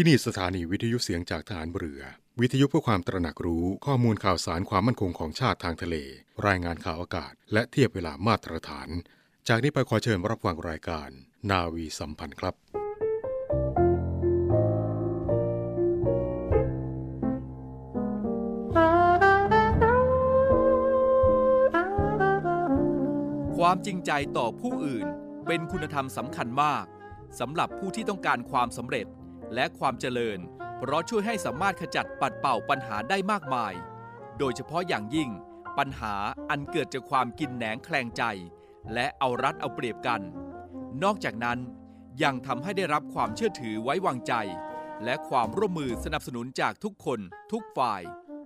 ที่นี่สถานีวิทยุเสียงจากฐานเรือ วิทยุเพื่อความตระหนักรู้ข้อมูลข่าวสารความมั่นคงของชาติทางทะเล รายงานข่าวอากาศ และเทียบเวลามาตรฐาน จากนี้ไปขอเชิญรับฟังรายการ นาวีสัมพันธ์ครับความจริงใจต่อผู้อื่นเป็นคุณธรรมสำคัญมากสำหรับผู้ที่ต้องการความสำเร็จ และความเจริญ เพราะช่วยให้สามารถขจัดปัดเป่าปัญหาได้มากมาย โดยเฉพาะอย่างยิ่ง ปัญหาอันเกิดจากความกินแหนงแคลงใจ และเอารัดเอาเปรียบกัน นอกจากนั้นยังทำให้ได้รับความเชื่อถือไว้วางใจ และความร่วมมือสนับสนุนจากทุกคนทุกฝ่าย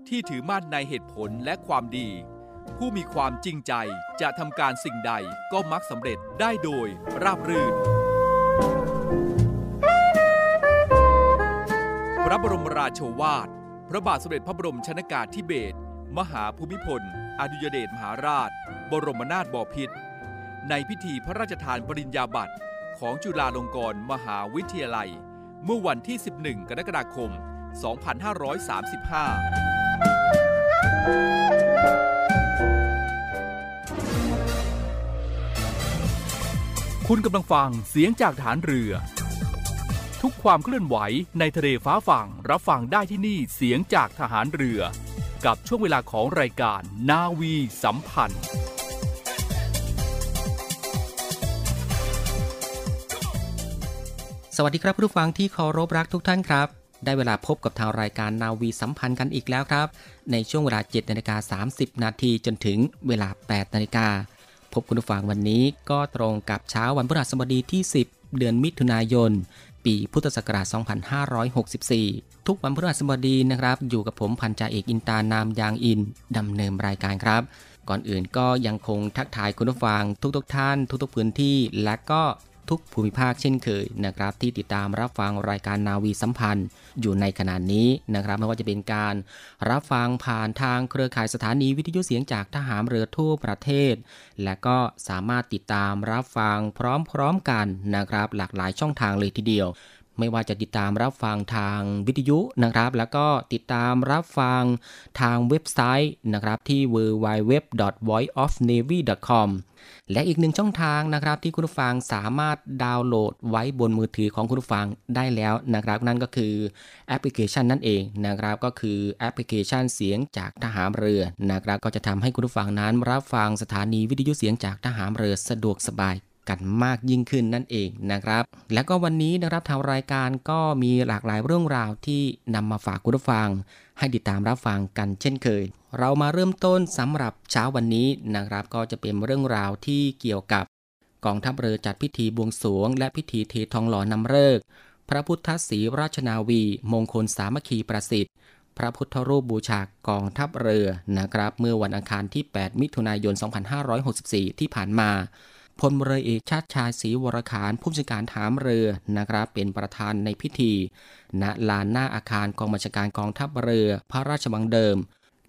ที่ถือมั่นในเหตุผลและความดี ผู้มีความจริงใจจะทำการสิ่งใดก็มักสำเร็จได้โดยราบรื่น ระบรมราโชวาท พระบาทสมเด็จพระบรมชนากาธิเบศรมหาภูมิพล อดุยเดชมหาราช บรมนาถบพิตร ในพิธีพระราชทานปริญญาบัตรของจุฬาลงกรณ์มหาวิทยาลัย เมื่อวันที่ 11 กรกฎาคม 2535 คุณกำลังฟังเสียงจากฐานเรือ ทุกความเคลื่อนไหวในทะเลฟ้าฝั่งรับฟังได้ที่นี่เสียงจากทหารเรือ กับช่วงเวลาของรายการนาวีสัมพันธ์ สวัสดีครับผู้ฟังที่เคารพรักทุกท่านครับ ได้เวลาพบกับทางรายการนาวีสัมพันธ์กันอีกแล้วครับ ในช่วงเวลา7นาฬิกา30 นาทีจนถึงเวลา 8นาฬิกาพบคุณผู้ฟังวันนี้ก็ตรงกับเช้าวันพฤหัสบดีที่ 10 เดือนมิถุนายน ปีพุทธศักราช 2564 ทุกวันพฤหัสบดีนะครับ อยู่กับผมพันจ่าเอกอินตานามยางอินดำเนินรายการครับ ก่อนอื่นก็ยังคงทักทายคุณผู้ฟังทุกๆทท่าน ทุกๆพื้นที่ และก็ ทุกภูมิภาคเช่นเคยนะครับที่ติดตามรับฟังรายการนาวีสัมพันธ์อยู่ในขณะนี้นะครับไม่ว่าจะเป็นการรับฟังผ่านทางเครือข่ายสถานีวิทยุเสียงจากทหารเรือทั่วประเทศ และก็สามารถติดตามรับฟังพร้อมๆกันนะครับ หลากหลายช่องทางเลยทีเดียว ไม่ว่าจะติดตามรับฟังทางวิทยุนะครับ แล้วก็ติดตามรับฟังทางเว็บไซต์นะครับที่ www.voiceofnavy.com และอีกหนึ่งช่องทางนะครับที่คุณผู้ฟังสามารถดาวน์โหลดไว้บนมือถือของคุณผู้ฟังได้แล้วนะครับ นั่นก็คือแอปพลิเคชันนั่นเองนะครับ ก็คือแอปพลิเคชันเสียงจากทหารเรือนะครับ ก็จะทำให้คุณผู้ฟังนั้นรับฟังสถานีวิทยุเสียงจากทหารเรือสะดวกสบาย กันมากยิ่งขึ้นนั่นเองนะครับ และก็วันนี้นะครับทางรายการก็มีหลากหลายเรื่องราวที่นำมาฝากคุณผู้ฟัง ให้ติดตามรับฟังกันเช่นเคย เรามาเริ่มต้นสำหรับเช้าวันนี้นะครับ ก็จะเป็นเรื่องราวที่เกี่ยวกับ กองทัพเรือจัดพิธีบวงสรวง และพิธีเททองหล่อนำเลิกพระพุทธศรีราชนาวี มงคลสามัคคีประสิทธิ์พระพุทธรูปบูชากองทัพเรือนะครับ เมื่อวันอังคารที่ 8 มิถุนายน 2564 ที่ผ่านมา พลเรือเอกชาติชายศรีวรขานผู้จัดการถามเรือนะครับเป็นประธานในพิธีณลานหน้าอาคารกองบัญชาการกองทัพเรือพระราชวังเดิม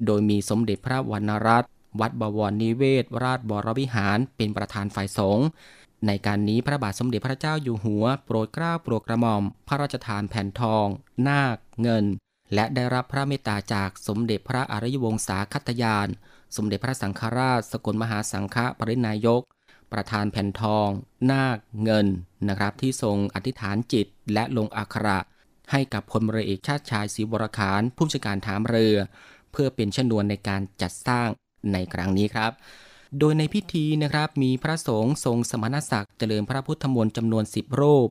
โดยมีสมเด็จพระวรรณรัตน์วัดบวรนิเวศ ราชบรวิหาร เป็นประธานฝ่ายสงฆ์ในการนี้พระบาทสมเด็จพระเจ้าอยู่หัว โปรดเกล้าโปรดกระหม่อม พระราชทานแผ่นทอง นาค เงิน และได้รับพระเมตตาจากสมเด็จพระอริยวงศาคัตยาน สมเด็จพระสังฆราช สกลมหาสังฆปรินายก ประธานแผ่นทอง นาคเงินนะครับ ที่ทรงอธิษฐานจิตและลงอักขระให้กับพลเรือเอกชาติชายศรีวรขานผู้จัดการถามเรือ เพื่อเป็นชนวนในการจัดสร้างในครั้งนี้ครับ โดยในพิธีนะครับมีพระสงฆ์ทรงสมณศักดิ์เจริญพระพุทธมนต์จำนวนสิบรูป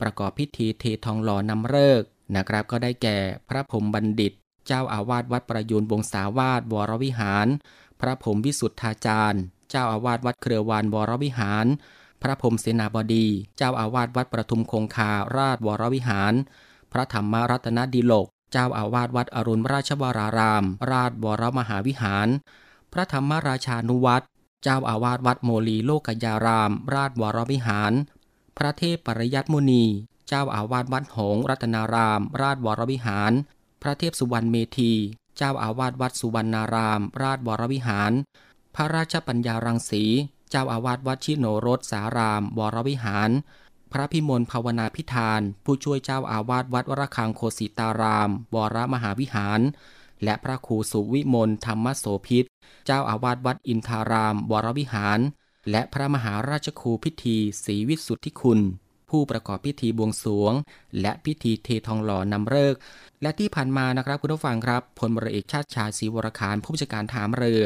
ประกอบพิธีเททองหล่อนำเลิกนะครับ ก็ได้แก่พระพรมบัณฑิต เจ้าอาวาสวัดประยูนวงศาวาสวรวิหาร พระพรมวิสุทธาจารย์ เจ้าอาวาสวัดเครือวานวรวิหาร พระพรมเสนาบดี เจ้าอาวาสวัดประทุมคงคาราชวรวิหาร พระธรรมรัตนดิโลก เจ้าอาวาสวัดอรุณราชวราราม ราชวรมหาวิหาร พระธรรมราชานุวัตรเจ้าอาวาสวัดโมลีโลกยาราม ราชวรวิหาร พระเทพปริยัตมุนี เจ้าอาวาสวัดหงรัตนาราม ราชวรวิหาร พระเทพสุวรรณเมธี เจ้าอาวาสวัดสุวรรณาราม ราชวรวิหาร พระราชปัญญารังสี เจ้าอาวาสวัดชิโนรสสาราม วรวิหาร พระพิมลภาวนาพิธาน ผู้ช่วยเจ้าอาวาสวัดวรคังโคสิตาราม วรมหาวิหาร และพระครูสุวิมลธรรมโสพิษ เจ้าอาวาสวัดอินทาราม วรวิหาร และพระมหาราชครูพิธีศรีวิสุทธิคุณ ผู้ประกอบพิธีบวงสรวง และพิธีเททองหล่อนำเลิกและที่ผ่านมานะครับคุณผู้ฟังครับพลเรือเอกชาติชายศรีวรคารผู้บัญชาการทหารเรือ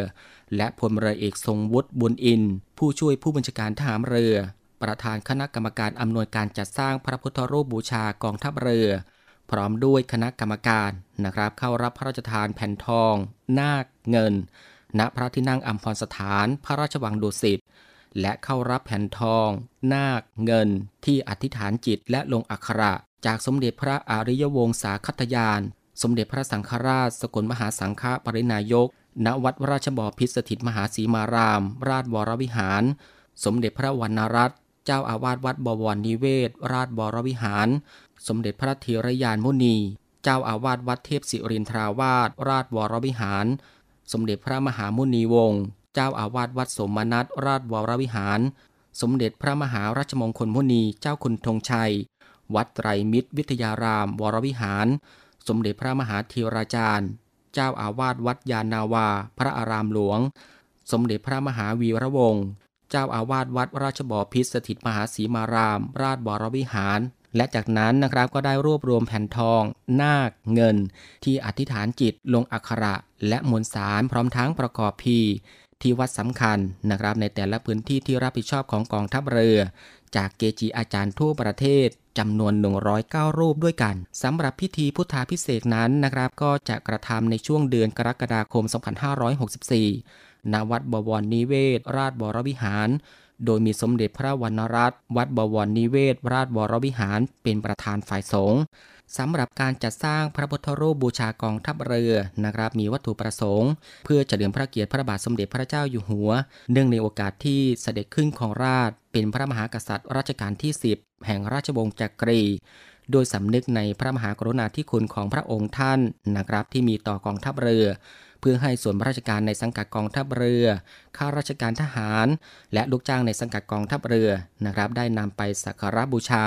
และพลเรือเอกทรงวุฒิบุญอิน ผู้ช่วยผู้บัญชาการทหารเรือ ประธานคณะกรรมการอำนวยการจัดสร้างพระพุทธรูปบูชากองทัพเรือ พร้อมด้วยคณะกรรมการนะครับ เข้ารับพระราชทานแผ่นทอง นาคเงิน ณพระที่นั่งอัมพรสถาน พระราชวังดุสิต และเข้ารับแผ่นทอง นาค เงิน ที่อธิษฐานจิตและลงอักขระ จากสมเด็จพระอริยวงศาคตยาน สมเด็จพระสังฆราช สกลมหาสังฆปรินายก ณวัดราชบพิสถิตมหาสีมาราม ราชวรวิหาร สมเด็จพระวรรณรัตน์เจ้าอาวาสวัดบวรนิเวศ ราชบรวิหาร สมเด็จพระเทรยานมุนี เจ้าอาวาสวัดเทพศิรินทราวาสราชวรวิหาร สมเด็จพระมหามุนีวงศ์ เจ้าอาวาสวัดสมนัตราชวรวิหาร สมเด็จพระมหาราชมงคลมุนีเจ้าคุณธงชัย วัดไตรมิตรวิทยาราม วรวิหาร สมเด็จพระมหาเทราจารย์ เจ้าอาวาสวัดยานาวา พระอารามหลวง สมเด็จพระมหาวีระวงศ์เจ้าอาวาสวัดราชบพิตรสถิตมหาสีมาราม ราชบรวิหารและจากนั้นนะครับก็ได้รวบรวมแผ่นทอง นาค เงิน ที่อธิษฐานจิตลงอักขระ และมวลสารพร้อมทั้งประกอบพี ที่วัดสำคัญนะครับ ในแต่ละพื้นที่ที่รับผิดชอบของกองทัพเรือ จากเกจิอาจารย์ทั่วประเทศจำนวน 109 รูปด้วยกันสำหรับพิธีพุทธาพิเศษนั้นนะครับ ก็จะกระทำในช่วงเดือนกรกฎาคม 2564 ณ วัดบวรนิเวศ ราชบรวิหาร โดยมีสมเด็จพระวรรณรัตน์วัดบวรนิเวศ ราชบรวิหาร เป็นประธานฝ่ายสงฆ์ สำหรับการจัดสร้างพระพุทธรูปบูชากองทัพเรือนะครับมีวัตถุประสงค์ เพื่อเฉลิมพระเกียรติพระบาทสมเด็จพระเจ้าอยู่หัว เนื่องในโอกาสที่เสด็จขึ้นของราชเป็นพระมหากษัตริย์รัชกาลที่ 10 แห่งราชวงศ์จักรี โดยสำนึกในพระมหากรุณาธิคุณของพระองค์ท่านนะครับที่มีต่อกองทัพเรือ เพื่อให้ส่วนราชการในสังกัดกองทัพเรือ ข้าราชการทหาร และลูกจ้างในสังกัดกองทัพเรือนะครับได้นำไปสักการะบูชา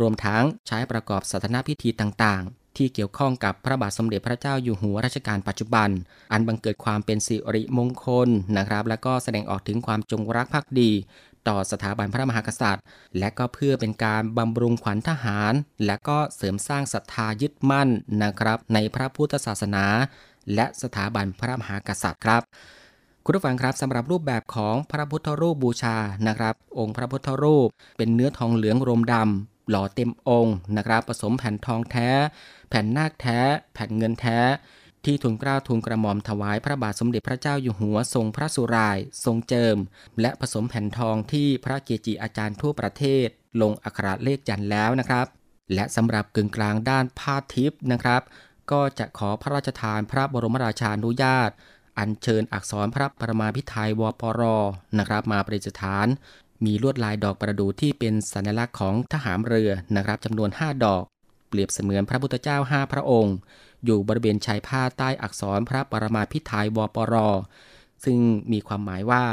รวมทั้งใช้ประกอบศาสนาพิธีต่างๆ ที่เกี่ยวข้องกับพระบาทสมเด็จพระเจ้าอยู่หัวรัชกาลปัจจุบัน อันบังเกิดความเป็นสิริมงคลนะครับ และก็แสดงออกถึงความจงรักภักดี ต่อสถาบันพระมหากษัตริย์ และก็เพื่อเป็นการบำรุงขวัญทหาร และก็เสริมสร้างศรัทธายึดมั่นนะครับ ในพระพุทธศาสนา และสถาบันพระมหากษัตริย์ครับคุณผู้ฟังครับสำหรับรูปแบบของพระพุทธรูปบูชานะครับ องค์พระพุทธรูป เป็นเนื้อทองเหลืองรมดำ หล่อเต็มองค์นะครับผสมแผ่นทองแท้ แผ่นนาคแท้ แผ่นเงินแท้ ที่ทุนกล้าทุนกระหม่อมถวายพระบาทสมเด็จพระเจ้าอยู่หัวทรงพระสุราย ทรงเจิม และผสมแผ่นทองที่พระเกจิอาจารย์ทั่วประเทศ ลงอักขระเลขยันแล้วนะครับ และสำหรับกึ่งกลางด้านผ้าทิพย์นะครับ ก็จะขอพระราชทานพระบรมราชานุญาตอัญเชิญอักษรพระประมาพิไทยวปรนะครับ มาประดิษฐาน มีลวดลายดอกประดู่ที่เป็นสัญลักษณ์ของทหารเรือนะครับจำนวน 5 ดอก เปรียบเสมือนพระพุทธเจ้า 5 พระองค์ อยู่บริเวณชายผ้าใต้อักษรพระปรมาพิไทยวปร ซึ่งมีความหมายว่า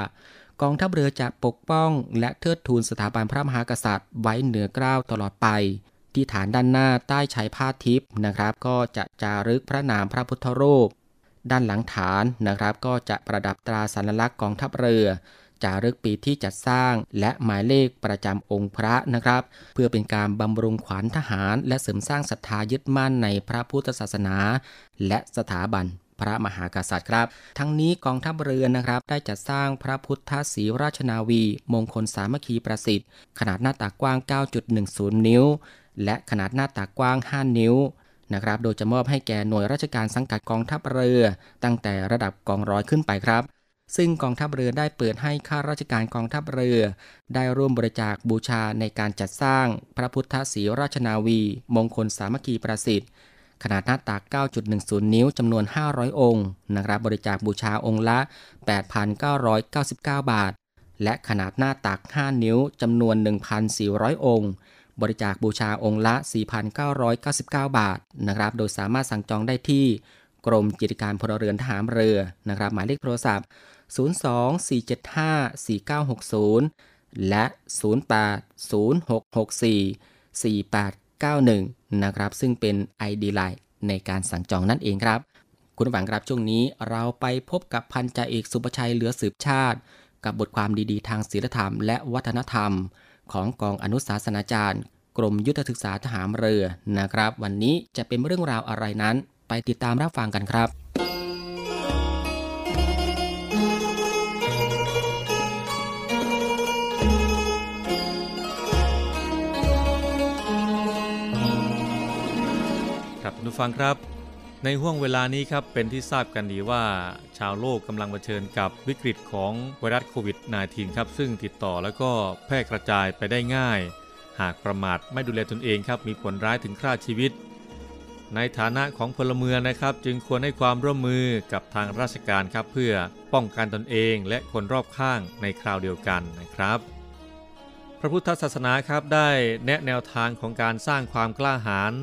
กองทัพเรือจะปกป้องและเทิดทูนสถาบันพระมหากษัตริย์ ไว้เหนือเกล้าวตลอดไป ที่ฐานด้านหน้าใต้ชายผ้าทิพย์นะครับ ก็จะจารึกพระนามพระพุทธรูปด้านหลังฐานนะครับก็จะประดับตราสัญลักษณ์กองทัพเรือ จารึกปีที่จัดสร้าง และหมายเลขประจำองค์พระนะครับ เพื่อเป็นการบำรุงขวัญทหาร และเสริมสร้างศรัทธายึดมั่นในพระพุทธศาสนา และสถาบันพระมหากษัตริย์ครับ ทั้งนี้กองทัพเรือนะครับ ได้จัดสร้างพระพุทธศรีราชนาวี มงคลสามัคคีประสิทธิ์ ขนาดหน้าตากว้าง 9.10 นิ้ว และขนาดหน้าตากว้าง 5 นิ้วนะครับ โดยจะมอบให้แก่หน่วยราชการสังกัดกองทัพเรือ ตั้งแต่ระดับกองร้อยขึ้นไปครับ ซึ่งกองทัพเรือได้เปิดให้ข้าราชการกองทัพเรือ ได้ร่วมบริจาคบูชาในการจัดสร้างพระพุทธศรีราชนาวี มงคลสามัคคีประสิทธิ์ ขนาดหน้าตัก9.10 นิ้วจำนวน 500 องค์นะครับบริจาคบูชาองค์ละ 8,999 บาท และขนาดหน้าตัก 5 นิ้วจำนวน 1,400 องค์บริจาคบูชาองค์ละ 4,999 บาทนะครับ โดยสามารถสั่งจองได้ที่ กรมกิจการพลเรือนทหารเรือนะครับ หมายเลขโทรศัพท์ 024754960 และ 0806644891 นะครับ ซึ่งเป็น ID Line ในการสั่งจองนั่นเองครับ คุณผู้ฟังครับช่วงนี้เราไปพบกับพันจ่าเอกสุประชัยเหลือสืบชาติ กับบทความดีๆ ทางศีลธรรมและวัฒนธรรม ของกองอนุสาสนาจารย์ กรมยุทธศึกษาทหารเรือนะครับ วันนี้จะเป็นเรื่องราวอะไรนั้น ไปติดตามรับฟังกันครับ ครับทุกฟังครับ ในห่วงเวลานี้ครับเป็นที่ทราบกันดีว่า ชาวโลกกำลังเผชิญกับวิกฤตของไวรัสโควิด -19 ครับซึ่งติดต่อแล้วก็แพร่กระจายไปได้ง่าย หากประมาทไม่ดูแลตนเองครับมีผลร้ายถึงฆ่าชีวิต ในฐานะของพลเมืองนะครับ จึงควรให้ความร่วมมือกับทางราชการครับเพื่อป้องกันตนเองและคนรอบข้างในคราวเดียวกันนะครับพระพุทธศาสนาครับได้แนะแนวทางของการสร้างความกล้าหาญ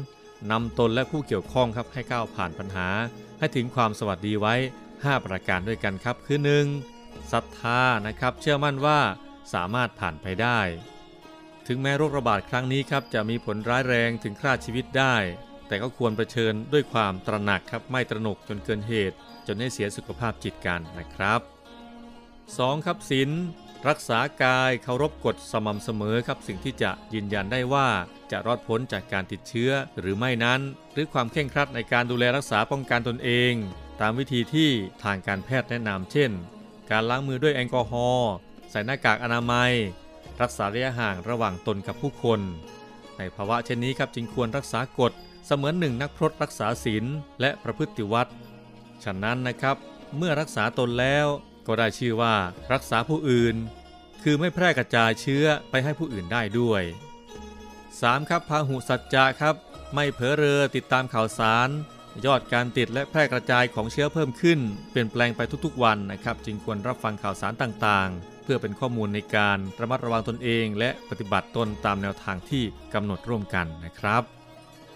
นำตนและผู้เกี่ยวข้องครับให้ก้าวผ่านปัญหา ให้ถึงความสวัสดีไว้ 5 ประการด้วยกันครับ คือ 1. ศรัทธานะครับ เชื่อมั่นว่าสามารถผ่านไปได้ ถึงแม้โรคระบาดครั้งนี้ครับจะมีผลร้ายแรงถึงฆ่าชีวิตได้ แต่ก็ควรเผชิญด้วยความตระหนักครับไม่ตระหนกจนเกินเหตุ จนให้เสียสุขภาพจิตกันนะครับ 2. ครับศีล รักษากายเคารพกฎสม่ำเสมอครับ สิ่งที่จะยืนยันได้ว่าจะรอดพ้นจากการติดเชื้อหรือไม่นั้น หรือความเคร่งครัดในการดูแลรักษาป้องกันตนเอง ตามวิธีที่ทางการแพทย์แนะนำเช่น การล้างมือด้วยแอลกอฮอล์ใส่หน้ากากอนามัย รักษาระยะห่างระหว่างตนกับผู้คน ในภาวะเช่นนี้ครับจึงควรรักษากฎเสมือนหนึ่งนักพรตรักษาศีลและประพฤติวัดฉะนั้นนะครับ เมื่อรักษาตนแล้ว ก็ได้ชื่อว่ารักษาผู้อื่น คือไม่แพร่กระจายเชื้อไปให้ผู้อื่นได้ด้วย 3. ครับพาหุสัจจะครับ ไม่เผลอเรอติดตามข่าวสาร ยอดการติดและแพร่กระจายของเชื้อเพิ่มขึ้น เปลี่ยนแปลงไปทุกๆวันนะครับ จึงควรรับฟังข่าวสารต่างๆ เพื่อเป็นข้อมูลในการระมัดระวังตนเอง และปฏิบัติตนตามแนวทางที่กำหนดร่วมกันนะครับ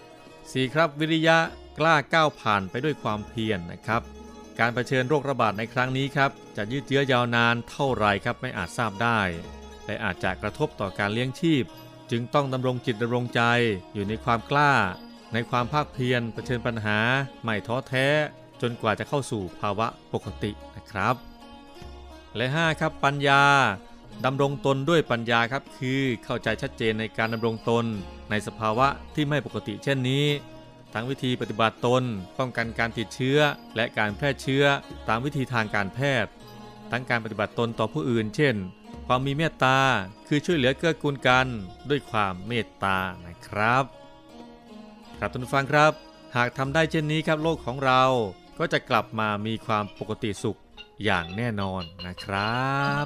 4. ครับวิริยะกล้าก้าวผ่านไปด้วยความเพียรนนะครับ การรเผชิญโรคระบาดในครั้งนี้ครับจะยืดเยื้อยาวนานเท่าไรครับไม่อาจทราบได้ และอาจจะกระทบต่อการเลี้ยงชีพ จึงต้องดำรงจิตดำรงใจอยู่ในความกล้า ในความภาคเพียรเผชิญปัญหา ไม่ท้อแท้ จนกว่าจะเข้าสู่ภาวะปกตินะครับ และ 5 ครับปัญญาดำรงตนด้วยปัญญาครับคือเข้าใจชัดเจนในการดำรงตนในสภาวะที่ไม่ปกติเช่นนี้ ทั้งวิธีปฏิบัติตน ป้องกันการติดเชื้อ และการแพร่เชื้อตามวิธีทางการแพทย์ ทั้งการปฏิบัติตนต่อผู้อื่น เช่น ความมีเมตตาคือช่วยเหลือเกื้อกูลกันด้วยความเมตตานะครับ ครับท่านผู้ฟังครับ หากทำได้เช่นนี้ครับโลกของเราก็จะกลับมามีความปกติสุขอย่างแน่นอนนะครับ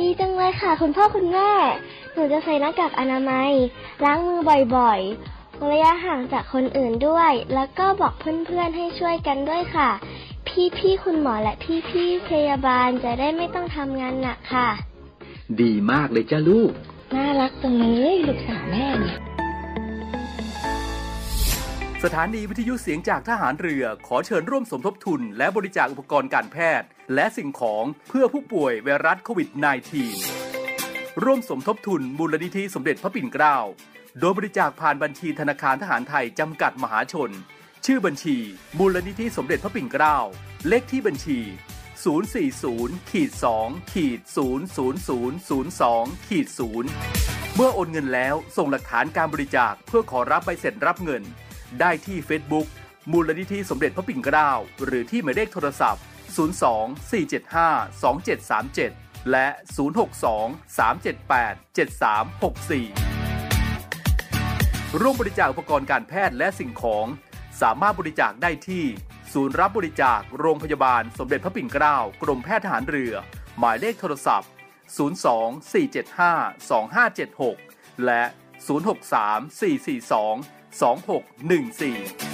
ดีจังเลยค่ะ คุณพ่อคุณแม่ หนูจะใส่หน้ากากอนามัย ล้างมือบ่อยๆระยะห่างจากคนอื่นด้วย แล้วก็บอกเพื่อนๆให้ช่วยกันด้วยค่ะ พี่ๆคุณหมอและพี่ๆพยาบาลจะได้ไม่ต้องทำงานหนักค่ะ ดีมากเลยจ้าลูก น่ารักจังเลยลูกสาวแม่เนี่ยสถานีวิทยุเสียงจากทหารเรือขอเชิญร่วมสมทบทุน และบริจาคอุปกรณ์การแพทย์ และสิ่งของเพื่อผู้ป่วยไวรัสโควิด -19 ร่วมสมทบทุนมูลนิธิสมเด็จพระปิ่นเกล้า โดยบริจาคผ่านบัญชีธนาคารทหารไทยจำกัดมหาชน ชื่อบัญชี มูลนิธิสมเด็จพระปิ่นเกล้า เลขที่บัญชี 040ขีด2ขีด00002ขีด0เมื่อโอนเงินแล้วส่งหลักฐานการบริจาคเพื่อขอรับใบเสร็จรับเงิน ได้ที่ Facebook มูลนิธิสมเด็จพระปิ่นเกล้า หรือที่หมายเลขโทรศัพท์ 02 475 2737 และ 062 378 7364 ร่วมบริจาคอุปกรณ์การแพทย์และสิ่งของ สามารถบริจาคได้ที่ ศูนย์รับบริจาคโรงพยาบาลสมเด็จพระปิ่นเกล้ากรมแพทย์ทหารเรือ หมายเลขโทรศัพท์ 02 475 2576 และ 0634422614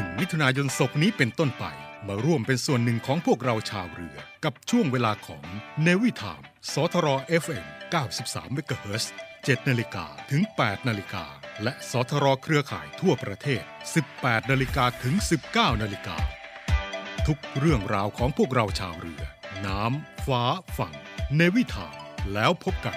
1 มิถุนายนศกนี้เป็นต้นไป มาร่วมเป็นส่วนหนึ่งของพวกเราชาวเรือ กับช่วงเวลาของเนวิทามสทร FM 93 MHz 7นาฬิกาถึง 8 นาฬิกา และสทรเครือข่ายทั่วประเทศ 18 นาฬิกาถึง 19 นาฬิกา ทุกเรื่องราวของพวกเราชาวเรือ น้ำ ฟ้า ฝั่ง เนวิทามแล้วพบกัน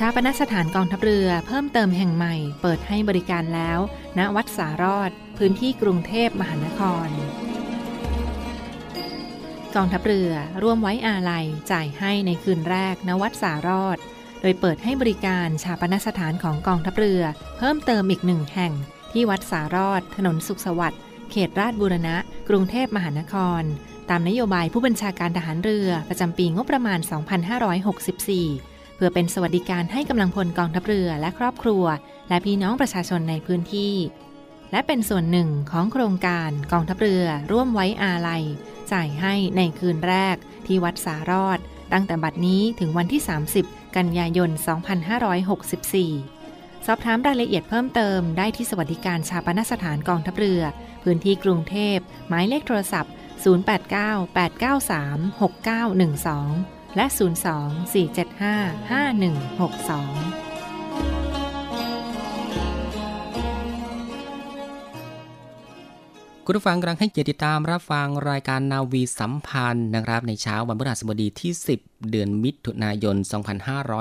ชาปนสถานกองทัพเรือเพิ่มเติมแห่งใหม่เปิดให้บริการแล้ว ณวัดสารอด พื้นที่กรุงเทพมหานคร กองทัพเรือร่วมไว้อาลัยจ่ายให้ในคืนแรก ณวัดสารอด โดยเปิดให้บริการชาปนสถานของกองทัพเรือ เพิ่มเติมอีกหนึ่งแห่ง ที่วัดสารอด ถนนสุขสวัสดิ์เขตราชบูรณะ กรุงเทพมหานคร ตามนโยบายผู้บัญชาการทหารเรือประจำปีงบประมาณ 2564 เพื่อเป็นสวัสดิการให้กำลังพลกองทัพเรือและครอบครัว และพี่น้องประชาชนในพื้นที่ และเป็นส่วนหนึ่งของโครงการกองทัพเรือร่วมไว้อาลัย จ่ายให้ในคืนแรกที่วัดสารอด ตั้งแต่บัดนี้ถึงวันที่ 30 กันยายน 2564 สอบถามรายละเอียดเพิ่มเติมได้ที่สวัสดิการชาปนสถานกองทัพเรือ พื้นที่กรุงเทพหมายเลขโทรศัพท์ 089-893-6912 และ 02-475-5162 คุณผู้ฟังกำลังให้เกียรติติดตามรับฟังรายการนาวีสัมพันธ์นะครับในเช้าวันพฤหัสบดีที่ 10 เดือนมิถุนายน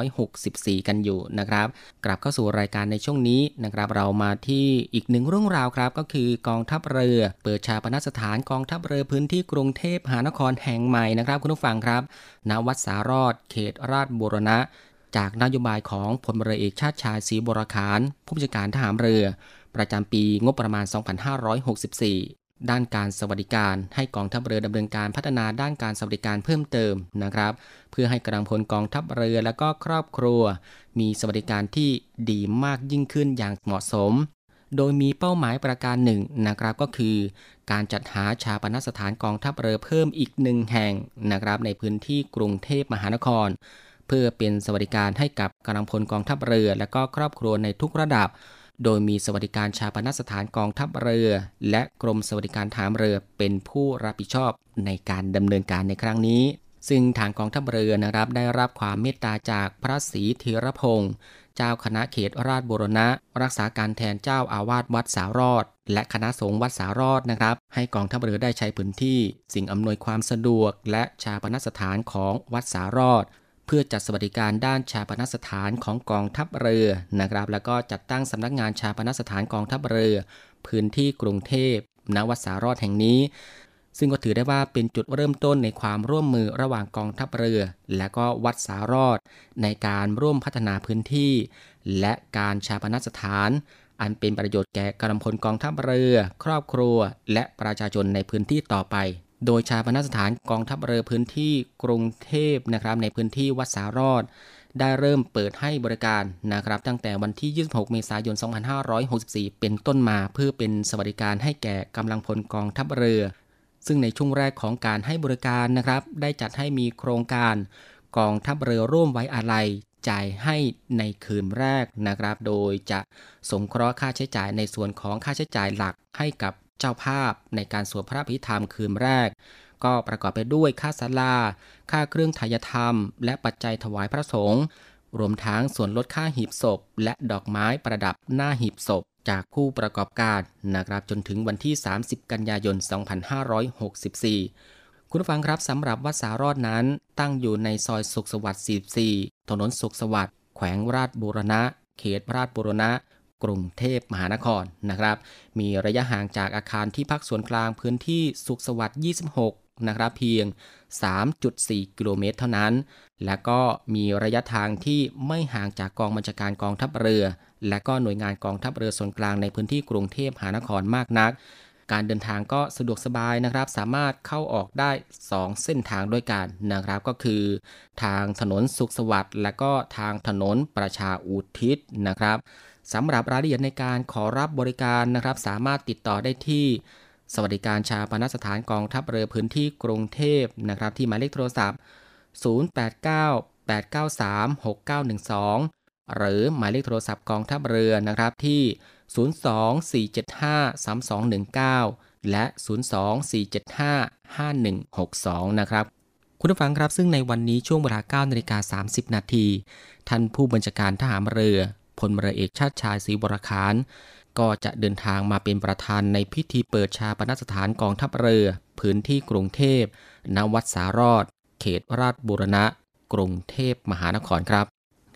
2564 กันอยู่นะครับ กลับเข้าสู่รายการในช่วงนี้นะครับ เรามาที่อีกหนึ่งเรื่องราวครับ ก็คือกองทัพเรือ เปิดชาปนสถานกองทัพเรือพื้นที่กรุงเทพมหานครแห่งใหม่นะครับคุณผู้ฟังครับณวัดสารอดเขตราชบุรณะ จากนโยบายของพลเรือเอกชาติชายศรีบรขารผู้บัญชาการทหารเรือประจำปีงบประมาณ 2564 ด้านการสวัสดิการ ให้กองทัพเรือดำเนินการพัฒนาด้านการสวัสดิการเพิ่มเติมนะครับ เพื่อให้กำลังพลกองทัพเรือและก็ครอบครัว มีสวัสดิการที่ดีมากยิ่งขึ้นอย่างเหมาะสม โดยมีเป้าหมายประการหนึ่งนะครับก็คือ การจัดหาชาปนสถานกองทัพเรือเพิ่มอีกหนึ่งแห่งนะครับในพื้นที่กรุงเทพมหานคร เพื่อเป็นสวัสดิการให้กับกำลังพลกองทัพเรือ และก็ครอบครัวในทุกระดับ โดยมีสวัสดิการชาปนสถานกองทัพเรือ และกรมสวัสดิการทารเรือเป็นผู้รับผิดชอบในการดำเนินการในครั้งนี้ ซึ่งทางกองทัพเรือนะครับได้รับความเมตตาจากพระศรีธีรพงศ์เจ้าคณะเขตราชบุรณะ รักษาการแทนเจ้าอาวาสวัดสารอด และคณะสงฆ์วัดสารอดนะครับ ให้กองทัพเรือได้ใช้พื้นที่ สิ่งอำนวยความสะดวก และชาปนสถานของวัดสารอด เพื่อจัดสวัสดิการด้านชาปนสถานของกองทัพเรือนะครับ แล้วก็จัดตั้งสำนักงานชาปนสถานกองทัพเรือ พื้นที่กรุงเทพณวัดสารอดแห่งนี้ ซึ่งก็ถือได้ว่าเป็นจุดเริ่มต้นในความร่วมมือระหว่างกองทัพเรือ และก็วัดสารอด ในการร่วมพัฒนาพื้นที่ และการชาปนสถาน อันเป็นประโยชน์แก่กำลังพลกองทัพเรือ ครอบครัว และประชาชนในพื้นที่ต่อไป โดยชาปนสถานกองทัพเรือพื้นที่กรุงเทพนะครับในพื้นที่วัดสารอด ได้เริ่มเปิดให้บริการนะครับตั้งแต่วันที่ 26 เมษายน 2564 เป็นต้นมาเพื่อเป็นสวัสดิการให้แก่กำลังพลกองทัพเรือ ซึ่งในช่วงแรกของการให้บริการนะครับ ได้จัดให้มีโครงการกองทัพเรือร่วมไว้อาลัยจ่ายให้ในคืนแรกนะครับ โดยจะสงเคราะห์ค่าใช้จ่ายในส่วนของค่าใช้จ่ายหลักให้กับ เจ้าภาพในการสวดพระพิธรรมคืนแรก ก็ประกอบไปด้วยค่าศาลา ค่าเครื่องทายธรรม และปัจจัยถวายพระสงฆ์รวมทั้งส่วนลดค่าหีบศพ และดอกไม้ประดับหน้าหีบศพจากผู้ประกอบการนะครับจนถึงวันที่ 30 กันยายน 2564 คุณฟังครับสำหรับวัดสารอดนั้น ตั้งอยู่ในซอยสุขสวัสดิ์ 44 ถนนสุขสวัสดิ์แขวงราชบูรณะ เขตราชบูรณะ กรุงเทพมหานครนะครับ มีระยะห่างจากอาคารที่พักส่วนกลางพื้นที่สุขสวัสดิ์26 นะครับเพียง 3.4 กิโลเมตรเท่านั้น และก็มีระยะทางที่ไม่ห่างจากกองบัญชาการกองทัพเรือ และก็หน่วยงานกองทัพเรือส่วนกลางในพื้นที่กรุงเทพมหานครมากนัก การเดินทางก็สะดวกสบายนะครับ สามารถเข้าออกได้ 2 เส้นทางด้วยกันนะครับ ก็คือ ทางถนนสุขสวัสดิ์และก็ทางถนนประชาอุทิศนะครับ สำหรับรายละเอียดในการขอรับบริการนะครับ สามารถติดต่อได้ที่สวัสดิการชาปนสถานกองทัพเรือพื้นที่กรุงเทพนะครับ ที่หมายเลขโทรศัพท์ 089-893-6912 หรือหมายเลขโทรศัพท์กองทัพเรือนะครับที่ 024753219 และ 024755162 นะครับคุณผู้ฟังครับซึ่งในวันนี้ช่วงเวลา9นาฬิกา30 นาทีท่านผู้บัญชาการทหารเรือ พลเรือเอกชาติชายศรีวรคารก็จะเดินทางมาเป็นประธานในพิธีเปิดชาปนสถานกองทัพเรือ พื้นที่กรุงเทพณวัดสารอด เขตราชบุรณะ กรุงเทพมหานครครับ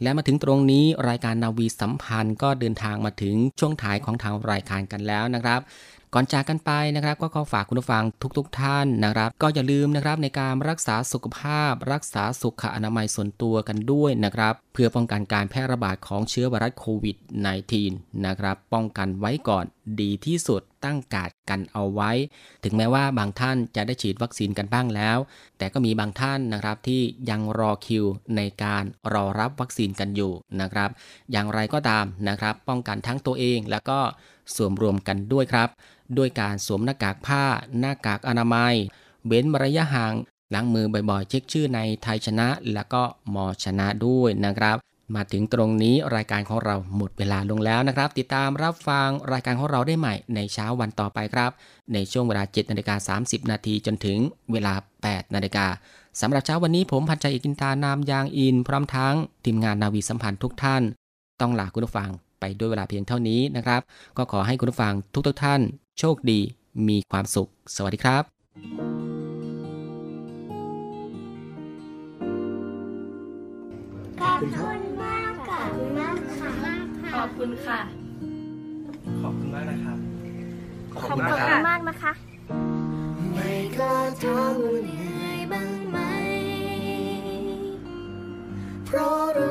และมาถึงตรงนี้รายการนาวีสัมพันธ์ก็เดินทางมาถึงช่วงท้ายของทางรายการกันแล้วนะครับ ก่อนจากกันไปนะครับ ก็ขอฝากคุณผู้ฟังทุกๆทท่านนะครับ ก็อย่าลืมนะครับในการรักษาสุขภาพ รักษาสุขอนามัยส่วนตัวกันด้วยนะครับ เพื่อป้องกันการแพร่ระบาดของเชื้อไวรัสโควิด -19 นะครับ ป้องกันไว้ก่อนดีที่สุดตั้งกาดกันเอาไว้ ถึงแม้ว่าบางท่านจะได้ฉีดวัคซีนกันบ้างแล้ว แต่ก็มีบางท่านนะครับที่ยังรอคิวในการรอรับวัคซีนกันอยู่นะครับ อย่างไรก็ตามนะครับ ป้องกันทั้งตัวเองแล้วก็สวมรวมกันด้วยครับ ด้วยการสวมหน้ากากผ้า หน้ากากอนามัย เว้นระยะห่างล้างมือบ่อยๆ เช็คชื่อในไทยชนะ แล้วก็มอชนะด้วยนะครับ มาถึงตรงนี้รายการของเราหมดเวลาลงแล้วนะครับ ติดตามรับฟังรายการของเราได้ใหม่ในเช้าวันต่อไปครับ ในช่วงเวลา7นาฬิกา30 นาทีจนถึงเวลา 8 นาฬิกาสำหรับเช้าวันนี้ผมพันใจอิกินตานามยางอิน พร้อมทั้งทีมงานนาวีสัมพันธ์ทุกท่าน ต้องลาคุณผู้ฟังไปด้วยเวลาเพียงเท่านี้นะครับ ก็ขอให้คุณผู้ฟังทุกๆท่าน โชคดี มีความสุข สวัสดีครับ ขอบคุณ อบคุณค่ะ ขอบคุณมากนะครับขอบคุณมากนะคะ ไม่กล้าถามว่าเหนื่อยบ้างไหม เพราะรู้